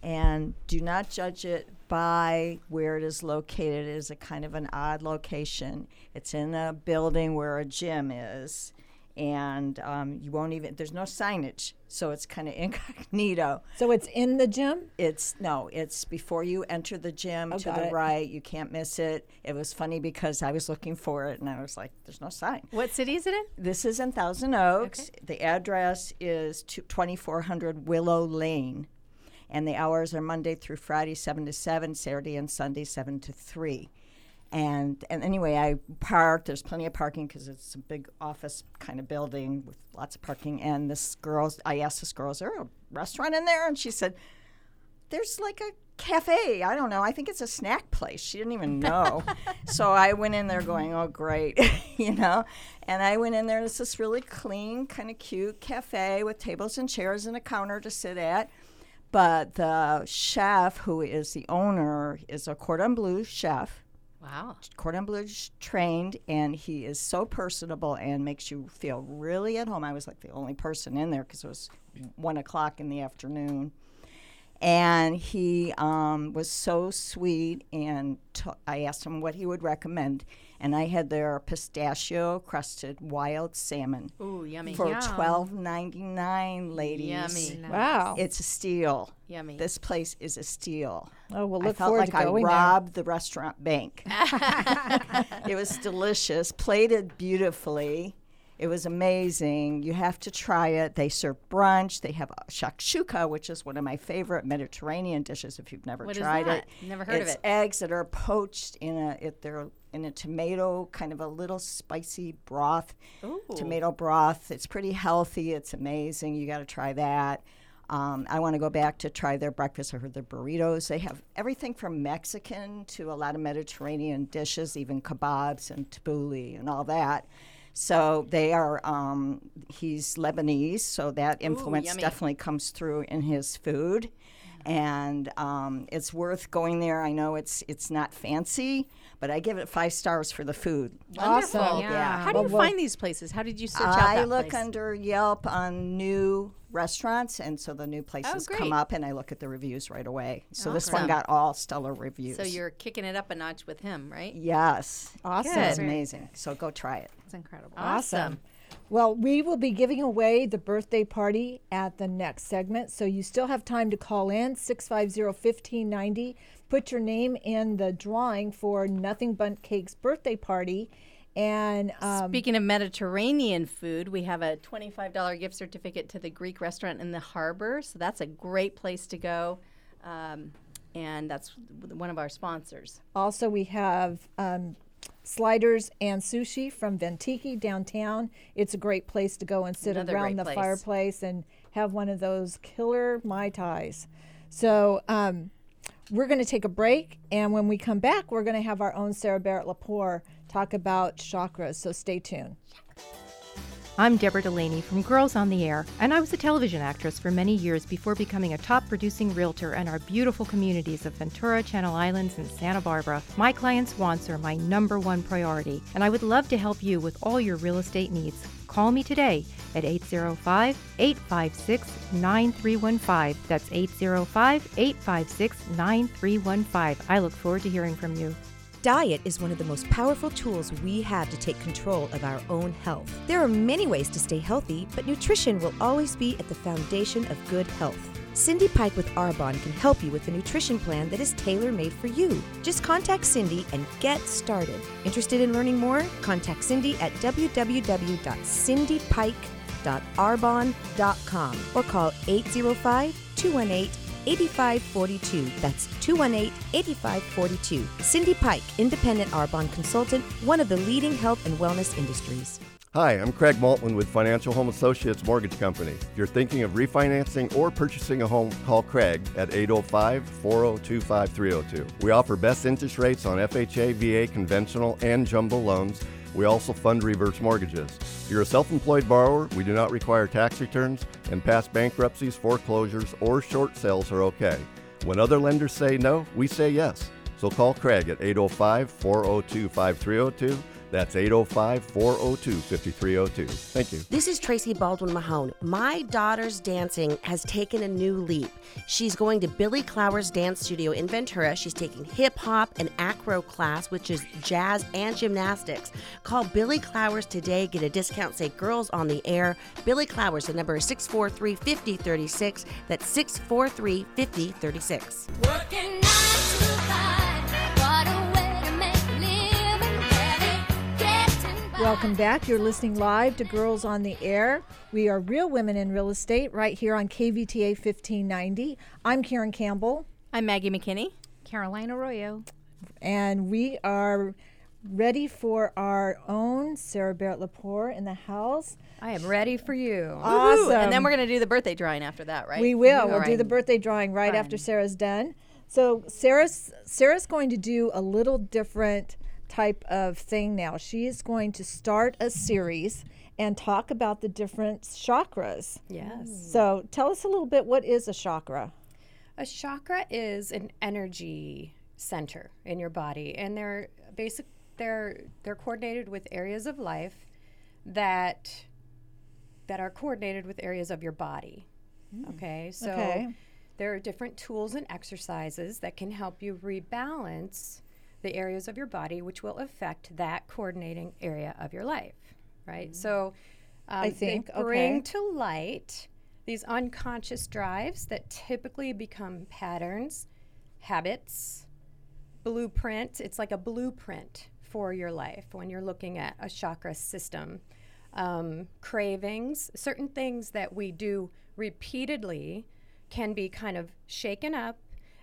And do not judge it by where it is located. It is a kind of an odd location. It's in a building where a gym is, and um, you won't even. There's no signage, so it's kind of incognito. So it's in the gym. It's no, it's before you enter the gym Oh, to the it. right. You can't miss it. It was funny because I was looking for it, and I was like, "There's no sign." What city is it in? This is in Thousand Oaks. The address is 2400 Willow Lane. And the hours are Monday through Friday, 7 to 7, Saturday and Sunday, 7 to 3. And, and anyway, I parked. There's plenty of parking because it's a big office kind of building with lots of parking. And this girl, I asked this girl, is there a restaurant in there? And she said, there's like a cafe. I don't know. I think it's a snack place. She didn't even know. so I went in there going, oh, great, you know. And I went in there. and It's this really clean, kind of cute cafe with tables and chairs and a counter to sit at. But the chef, who is the owner, is a cordon bleu chef. Wow. Cordon bleu trained, and he is so personable and makes you feel really at home. I was like the only person in there because it was one o'clock in the afternoon and he um, was so sweet and t- i asked him what he would recommend and i had their pistachio crusted wild salmon Ooh, yummy. for Yum. twelve ninety nine ladies Yummy. Wow. it's a steal Yummy. this place is a steal Oh, we'll I look felt forward like to I going there. robbed the restaurant bank. it was delicious, plated beautifully. It was amazing. You have to try it. They serve brunch. They have a shakshuka, which is one of my favorite Mediterranean dishes. If you've never What is tried it, Never heard of it's it. eggs that are poached in a it, they're in a tomato kind of a little spicy broth. Ooh. Tomato broth. It's pretty healthy. It's amazing. You got to try that. Um, I want to go back to try their breakfast I heard their burritos. They have everything from Mexican to a lot of Mediterranean dishes, even kebabs and tabbouleh and all that. So they are. Um, he's Lebanese, so that influence yummy. definitely comes through in his food, and um, it's worth going there. I know it's it's not fancy, but I give it five stars for the food. Wonderful. Awesome. Yeah. How do you Well, well- find these places? How did you search out I that look place? under Yelp on new restaurants, and so the new places great. come up, and I look at the reviews right away. So this one got all stellar reviews. So you're kicking it up a notch with him, right? yes, Awesome. it's amazing. So go try it. Incredible. Awesome. Well, we will be giving away the birthday party at the next segment. So you still have time to call in 650 1590. Put your name in the drawing for Nothing Bundt Cake's birthday party. And um, Speaking of Mediterranean food, we have a $25 gift certificate to the Greek restaurant in the harbor. So that's a great place to go. Um, and that's one of our sponsors. also, we have um, sliders and sushi from Ventiki downtown. It's a great place to go and sit Another around the place. fireplace and have one of those killer Mai Tais. So, um, we're going to take a break, and when we come back, we're going to have our own Sarah Barrett Lepore talk about chakras. So, stay tuned. I'm Deborah Delaney from Girls on the Air, and I was a television actress for many years before becoming a top producing realtor in our beautiful communities of Ventura, Channel Islands, and Santa Barbara. My clients' wants are my number one priority, and I would love to help you with all your real estate needs. Call me today at 805 856 9315. That's 805 856 9315. I look forward to hearing from you. Diet is one of the most powerful tools we have to take control of our own health. There are many ways to stay healthy, but nutrition will always be at the foundation of good health. Cindy Pike with Arbonne can help you with a nutrition plan that is tailor made for you. Just contact Cindy and get started. Interested in learning more? Contact Cindy at www.cindypike.arbonne.com or call 805 218 8542. That's 218 8542. Cindy Pike, independent Arbonne consultant, one of the leading health and wellness industries. Hi, I'm Craig Maltman with Financial Home Associates Mortgage Company. If you're thinking of refinancing or purchasing a home, call Craig at 805 402 5302. We offer best interest rates on FHA, VA, conventional, and jumbo loans. We also fund reverse mortgages. If you're a self employed borrower, we do not require tax returns, and past bankruptcies, foreclosures, or short sales are okay. When other lenders say no, we say yes. So call Craig at 805 402 5302. That's 805 402 5302. Thank you. This is Tracy Baldwin Mahone. My daughter's dancing has taken a new leap. She's going to Billy Clowers Dance Studio in Ventura. She's taking hip hop and acro class, which is jazz and gymnastics. Call Billy Clowers today. Get a discount. Say Girls on the Air. Billy Clowers. The number is 643 5036. That's 643 5036. Working nine to five. Welcome back. You're listening live to Girls on the Air. We are Real Women in Real Estate right here on KVTA 1590. I'm Karen Campbell, I'm Maggie McKinney. Caroline Arroyo. and we are ready for our own Sarah Barrett Lepore in the house. I am ready for you. Awesome. And then we're going to do the birthday drawing after that, right? We will. We'll All do the birthday drawing right after Sarah's done. So Sarah's Sarah's going to do a little different type of thing now. She is going to start a series and talk about the different chakras. Yes. So tell us a little bit what is a chakra? A chakra is an energy center in your body, and they're basic. They're they're coordinated with areas of life that that are coordinated with areas of your body. Mm. Okay, so Okay. there are different tools and exercises that can help you rebalance the areas of your body, which will affect that coordinating area of your life. Right. So um, I think, they bring okay. to light these unconscious drives that typically become patterns, habits, blueprint. It's like a blueprint for your life when you're looking at a chakra system. Um, cravings, certain things that we do repeatedly can be kind of shaken up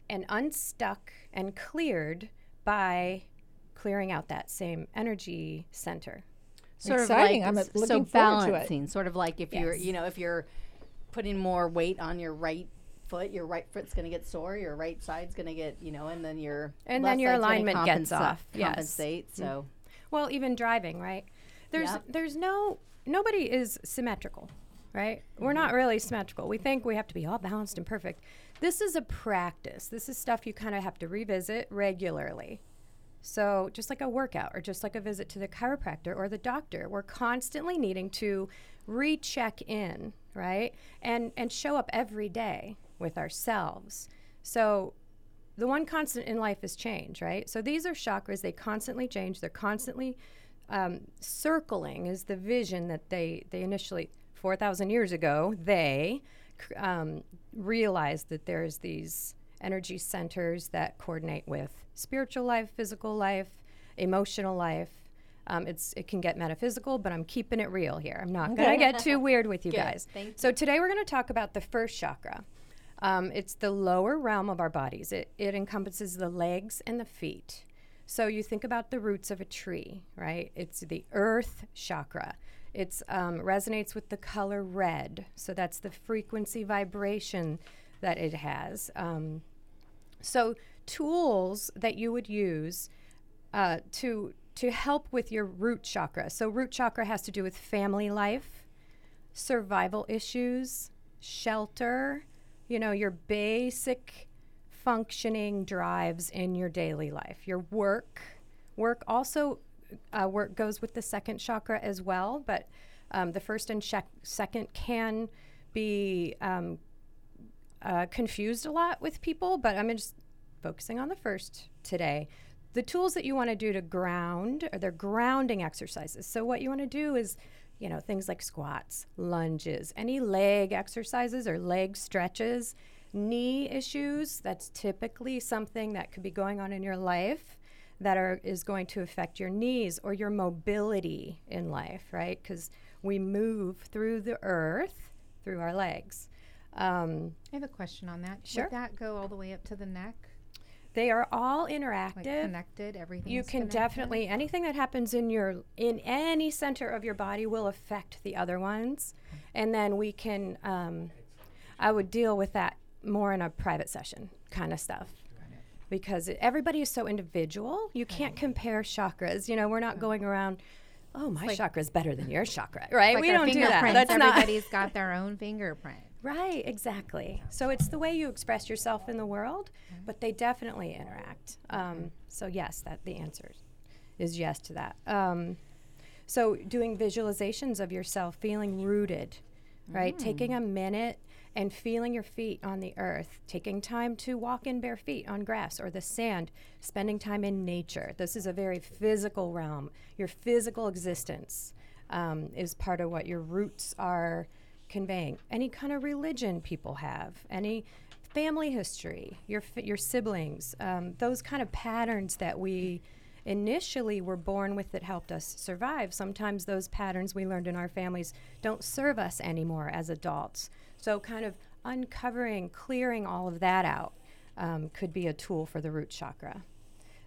and unstuck and cleared by clearing out that same energy center. Sort Exciting. of I'm, like s- looking so forward to it. balancing, sort of like if you're, you know, if you're putting more weight on your right foot, your right foot's going to get sore, your right side's going to get, you know, and then your And then your side's gonna alignment gets compensa- off, yes. Compensate. Mm-hmm. So Well, even driving, right? There's Yep. there's no nobody is symmetrical, right? We're not mm-hmm. really symmetrical. We think we have to be all balanced and perfect. This is a practice. This is stuff you kind of have to revisit regularly. So, just like a workout or just like a visit to the chiropractor or the doctor, we're constantly needing to recheck in, right? And and show up every day with ourselves. So, the one constant in life is change, right? So these are chakras, they constantly change, they're constantly um, circling is the vision that they, they initially, 4,000 years ago, they um, realized that there's these energy centers that coordinate with spiritual life, physical life, emotional life. Um, it's it can get metaphysical, but I'm keeping it real here. I'm not going to get too weird with you Good. guys. Thank. So today we're going to talk about the first chakra. Um, it's the lower realm of our bodies. It, it encompasses the legs and the feet. So you think about the roots of a tree, right? It's the earth chakra. It um, resonates with the color red. So that's the frequency vibration that it has. Um, so tools that you would use uh, to to help with your root chakra. So root chakra has to do with family life, survival issues, shelter, you know, your basic functioning drives in your daily life. Your work, work also uh, work goes with the second chakra as well, but um, the first and shec- second can be um, uh, confused a lot with people, but I'm just focusing on the first today. The tools that you want to do to ground are they're grounding exercises. So what you want to do is, you know, things like squats, lunges, any leg exercises or leg stretches, knee issues. That's typically something that could be going on in your life that are is going to affect your knees or your mobility in life, right? Because we move through the earth through our legs. Um, I have a question on that. Sure. Would that go all the way up to the neck? they are all Like interactive. connected, everything. you can definitely anything that happens in your in any center of your body will affect the other ones, and then we can. Um, I would deal with that more in a private session kind of stuff. Because everybody is so individual, you can't compare chakras. You know, we're not going around. Oh, my like- chakra is better than your chakra, right? Like we don't do that. That's not Everybody's got their own fingerprint. Right, exactly. So it's the way you express yourself in the world, but they definitely interact. Um, so yes, that the answer is yes to that. Um, so doing visualizations of yourself feeling rooted, right? Taking a minute and feeling your feet on the earth, taking time to walk in bare feet on grass or the sand, spending time in nature. This is a very physical realm. Your physical existence um, is part of what your roots are conveying. Any kind of religion people have, any family history, your your siblings, um, those kind of patterns that we initially were born with that helped us survive. Sometimes those patterns we learned in our families don't serve us anymore as adults. So, kind of uncovering, clearing all of that out um, could be a tool for the root chakra.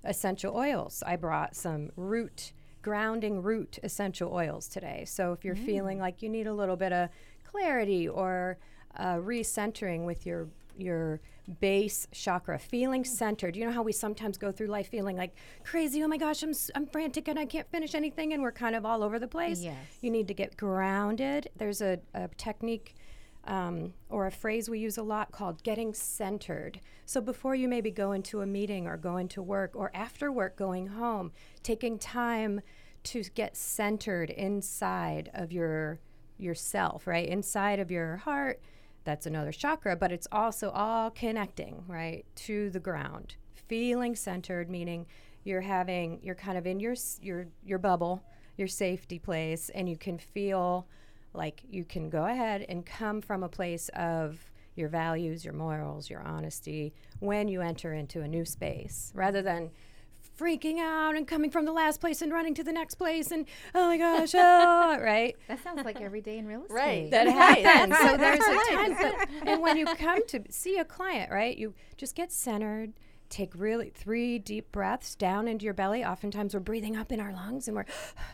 Essential oils. I brought some root, grounding root essential oils today. So, if you're feeling like you need a little bit of clarity or uh, recentering with your your base chakra, feeling centered. You know how we sometimes go through life feeling like crazy. Oh my gosh, I'm I'm frantic and I can't finish anything, and we're kind of all over the place. Yes. You need to get grounded. There's a, a technique. Um, or a phrase we use a lot called getting centered. So before you maybe go into a meeting or go into work or after work going home, taking time to get centered inside of your yourself, right? Inside of your heart, that's another chakra, but it's also all connecting, right, to the ground. Feeling centered meaning you're having you're kind of in your your your bubble, your safety place and you can feel like you can go ahead and come from a place of your values, your morals, your honesty when you enter into a new space rather than freaking out and coming from the last place and running to the next place and oh my gosh, oh, right? That sounds like every day in real estate. Right. That happens. so there's a right. time, but, and when you come to see a client, right, you just get centered. Take really three deep breaths down into your belly. Oftentimes we're breathing up in our lungs and we're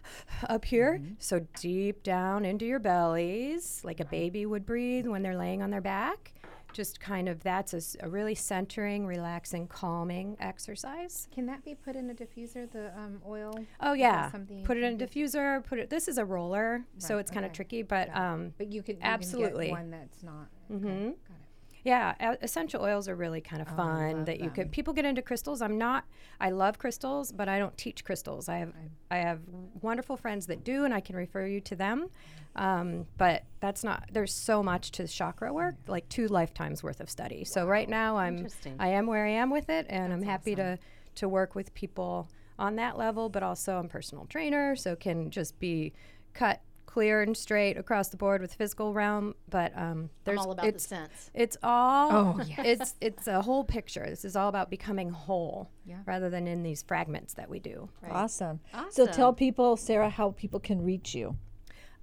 up here. So deep down into your bellies, like a baby would breathe when they're laying on their back. Just kind of that's a really centering, relaxing, calming exercise. Can that be put in a diffuser, the um, oil? Oh yeah, something put it in a diffuser. Put it. This is a roller, so Right, it's kind of tricky, but Got um, But you could you absolutely. can get one that's not. Mhm. Okay, got it. Yeah, essential oils are really kind of Oh, fun that you them. could. People get into crystals. I'm not. I love crystals, but I don't teach crystals. I have I have wonderful friends that do, and I can refer you to them. Um, but that's not. There's so much to chakra work, like two lifetimes worth of study. So right now I'm I am where I am with it, and I'm happy to to work with people on that level. But also I'm personal trainer, so can just be cut clear and straight across the board with physical realm. But um, there's all about the it's, sense. It's all. Oh, yes. It's it's a whole picture. This is all about becoming whole, Yeah. rather than in these fragments that we do. Awesome. So tell people, Sarah, how people can reach you.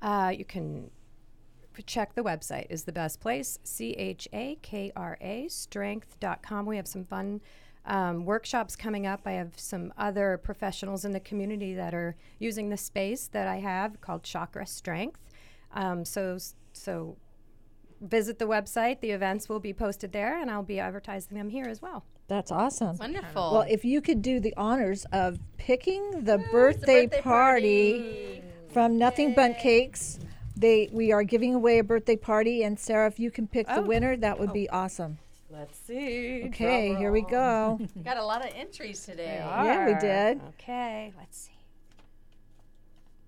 Uh, you can check the website is the best place c-h-a-k-r-a strength.com we have some fun um, workshops coming up i have some other professionals in the community that are using the space that i have called chakra strength um, so so visit the website the events will be posted there and i'll be advertising them here as well That's awesome. Wonderful. Well, if you could do the honors of picking the birthday, birthday party, party. from Nothing Bundt Cakes, they we are giving away a birthday party, and Sarah, if you can pick the Oh. winner, that would be awesome. Let's see Okay, here we go. Got a lot of entries today. Yeah, we did. okay let's see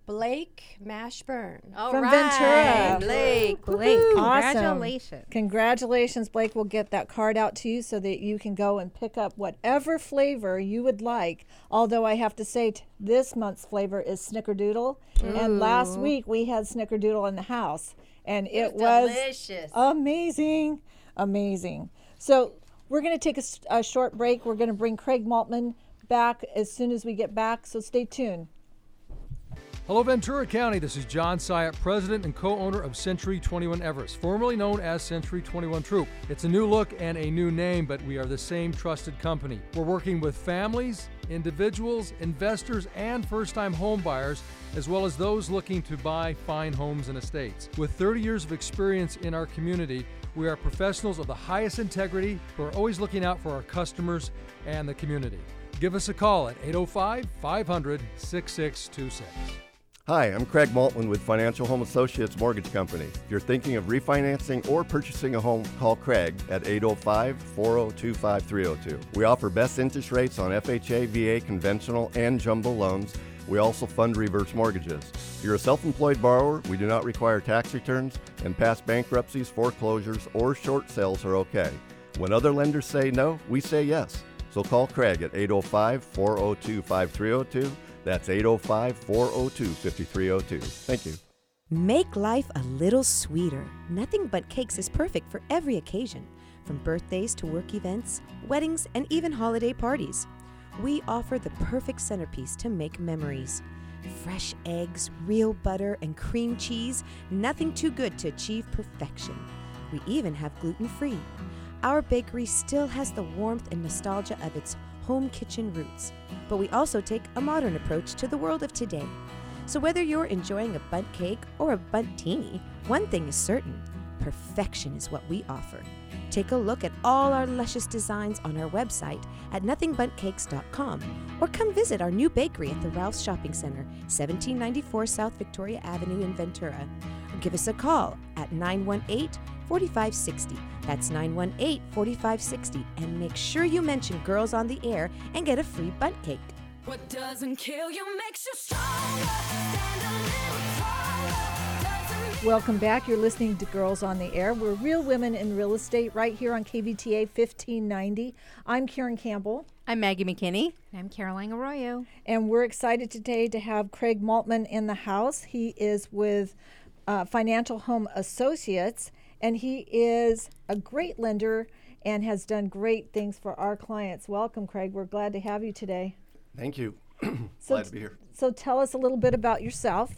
blake mashburn All From right, Ventura. Blake. Blake, Awesome. congratulations. Congratulations, Blake. We'll get that card out to you so that you can go and pick up whatever flavor you would like. Although I have to say, t- this month's flavor is Snickerdoodle. And last week we had Snickerdoodle in the house, and it, was delicious. amazing. Amazing. So we're going to take a short break. We're going to bring Craig Maltman back as soon as we get back. So stay tuned. Hello, Ventura County. This is John Syatt, president and co owner of Century 21 Everest, formerly known as Century 21 Troop. It's a new look and a new name, but we are the same trusted company. We're working with families, individuals, investors, and first time home buyers, as well as those looking to buy fine homes and estates. With 30 years of experience in our community, we are professionals of the highest integrity who are always looking out for our customers and the community. Give us a call at 805 500 6626. Hi, I'm Craig Maltman with Financial Home Associates Mortgage Company. If you're thinking of refinancing or purchasing a home, call Craig at 805 402 5302. We offer best interest rates on FHA, VA, conventional, and jumbo loans. We also fund reverse mortgages. If you're a self employed borrower, we do not require tax returns, and past bankruptcies, foreclosures, or short sales are okay. When other lenders say no, we say yes. So call Craig at 805 402 5302. That's 805 402 5302. Thank you. Make life a little sweeter. Nothing Bundt Cakes is perfect for every occasion, from birthdays to work events, weddings, and even holiday parties. We offer the perfect centerpiece to make memories. Fresh eggs, real butter, and cream cheese, nothing too good to achieve perfection. We even have gluten free. Our bakery still has the warmth and nostalgia of its home kitchen roots, but we also take a modern approach to the world of today. So whether you're enjoying a bundt cake or a Bundtini, one thing is certain perfection is what we offer. Take a look at all our luscious designs on our website at nothingbundtcakes.com or come visit our new bakery at the Ralph's Shopping Center, 1794 South Victoria Avenue in Ventura. Or give us a call at 918 4560. That's 918 4560. And make sure you mention Girls on the Air and get a free bundt cake. What doesn't kill you makes you stronger. Welcome back. You're listening to Girls on the Air. We're Real Women in Real Estate right here on KVTA 1590. I'm Karen Campbell. I'm Maggie McKinney. And I'm Caroline Arroyo. And we're excited today to have Craig Maltman in the house. He is with uh, Financial Home Associates, and he is a great lender and has done great things for our clients. Welcome, Craig. We're glad to have you today. Thank you. So Glad to be here. So tell us a little bit about yourself.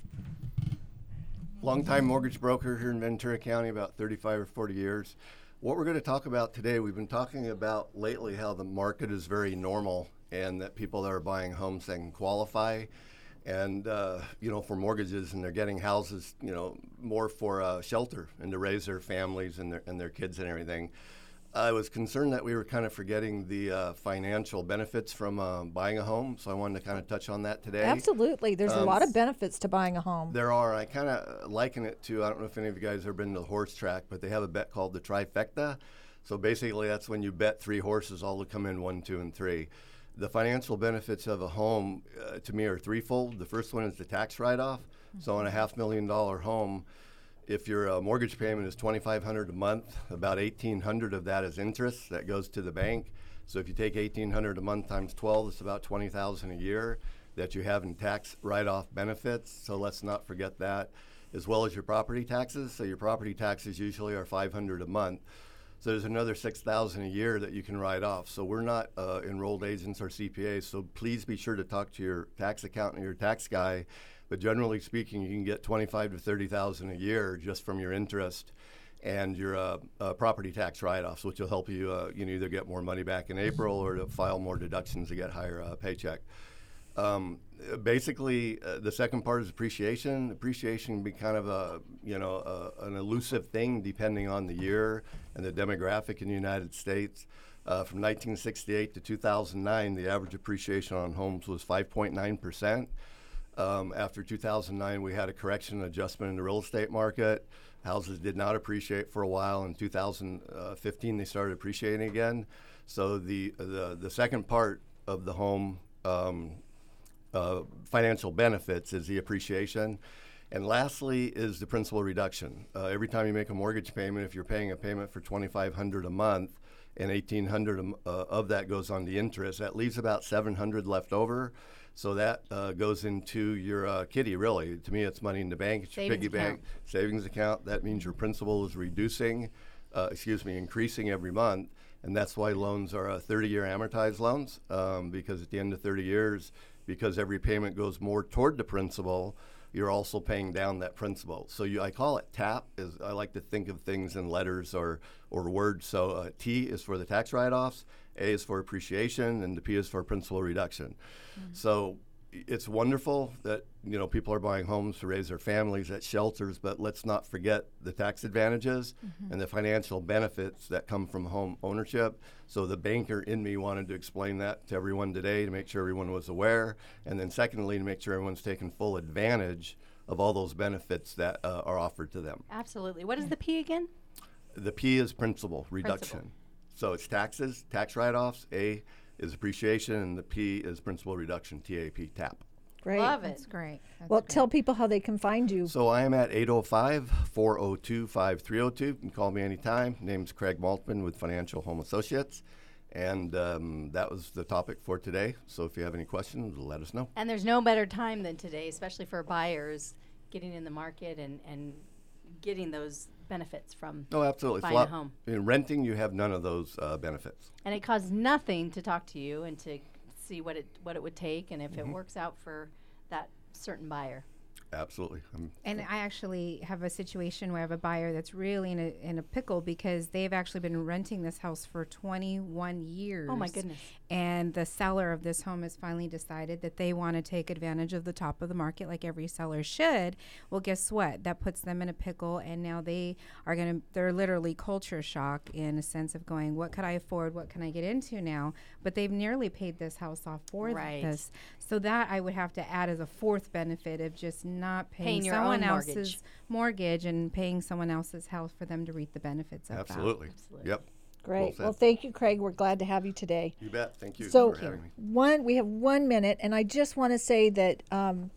Longtime mortgage broker here in Ventura County, about 35 or 40 years. What we're going to talk about today, we've been talking about lately how the market is very normal and that people that are buying homes that can qualify and, uh, you know, for mortgages and they're getting houses, you know, more for uh, shelter and to raise their families and their, and their kids and everything. I was concerned that we were kind of forgetting the uh, financial benefits from uh, buying a home, so I wanted to kind of touch on that today. Absolutely. There's a Um, lot of benefits to buying a home. There are. I kind of liken it to I don't know if any of you guys have ever been to the horse track, but they have a bet called the trifecta. So basically, that's when you bet three horses all to come in one, two, and three. The financial benefits of a home, uh, to me, are threefold. The first one is the tax write-off. So on a half million dollar home, if your uh, mortgage payment is 2500 a month, about 1800 of that is interest that goes to the bank. So if you take 1800 a month times 12, it's about 20,000 a year that you have in tax write-off benefits. So let's not forget that, as well as your property taxes. So your property taxes usually are 500 a month. So there's another 6,000 a year that you can write off. So we're not uh, enrolled agents or CPAs. So please be sure to talk to your tax accountant or your tax guy. But generally speaking, you can get 25 to 30,000 a year just from your interest and your uh, uh, property tax write-offs, which will help you, uh, you know, either get more money back in April or to file more deductions to get higher uh, paycheck. Um, basically, uh, the second part is appreciation. Appreciation can be kind of a, you know, a, an elusive thing depending on the year and the demographic in the United States. Uh, from 1968 to 2009, the average appreciation on homes was 5.9 percent. Um, after 2009, we had a correction and adjustment in the real estate market. Houses did not appreciate for a while. In 2015, they started appreciating again. So the the, the second part of the home um, uh, financial benefits is the appreciation. And lastly is the principal reduction. Uh, every time you make a mortgage payment, if you're paying a payment for 2500 a month and 1800 uh, of that goes on the interest, that leaves about 700 left over. So that uh, goes into your uh, kitty, really. To me, it's money in the bank. It's your Savings piggy account. bank, savings account. That means your principal is reducing, uh, excuse me, increasing every month. And that's why loans are uh, 30 year amortized loans, um, because at the end of 30 years, because every payment goes more toward the principal, you're also paying down that principal. So you, I call it TAP. Is I like to think of things in letters or or words. So uh, T is for the tax write-offs, A is for appreciation, and the P is for principal reduction. So it's wonderful that you know people are buying homes to raise their families at shelters, but let's not forget the tax advantages Mhm. and the financial benefits that come from home ownership. So the banker in me wanted to explain that to everyone today to make sure everyone was aware, and then secondly to make sure everyone's taking full advantage of all those benefits that uh, are offered to them. Absolutely. What is the P again? The P is principal reduction. So it's taxes, tax write-offs. A is appreciation, and the P is principal reduction. TAP TAP. Great. Love it. That's great. That's well, great. tell people how they can find you. So I am at 805 402 5302. You can call me anytime. Name's Craig Maltman with Financial Home Associates. And um, that was the topic for today. So if you have any questions, let us know. And there's no better time than today, especially for buyers getting in the market and, and getting those benefits from Oh, absolutely. buying Flop- a home. In renting, you have none of those uh, benefits. And it costs nothing to talk to you and to see what it what it would take and if it Mhm. works out for that certain buyer. Absolutely. I'm And I actually have a situation where I have a buyer that's really in a, in a pickle because they've actually been renting this house for 21 years. Oh, my goodness. And the seller of this home has finally decided that they want to take advantage of the top of the market like every seller should. Well, guess what? That puts them in a pickle and now they are going to they're literally culture shock in a sense of going, what could I afford? What can I get into now? But they've nearly paid this house off for Right. this. So that I would have to add as a fourth benefit of just not paying, Paying your someone own else's mortgage. mortgage and paying someone else's house for them to reap the benefits of Absolutely. that. Yep. Great. said. Well, thank you, Craig. We're glad to have you today. You bet. Thank you So for having me. one, we have one minute, and I just want to say that um,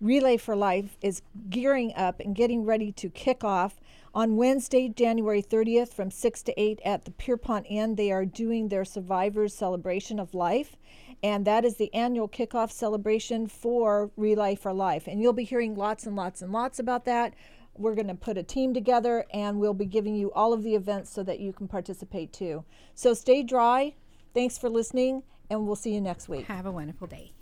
Relay for Life is gearing up and getting ready to kick off on Wednesday, January 30th, from six to eight at the Pierpont Inn. They are doing their Survivors Celebration of Life, and that is the annual kickoff celebration for Relay for Life. And you'll be hearing lots and lots and lots about that. We're going to put a team together and we'll be giving you all of the events so that you can participate too. So stay dry. Thanks for listening, and we'll see you next week. Have a wonderful day.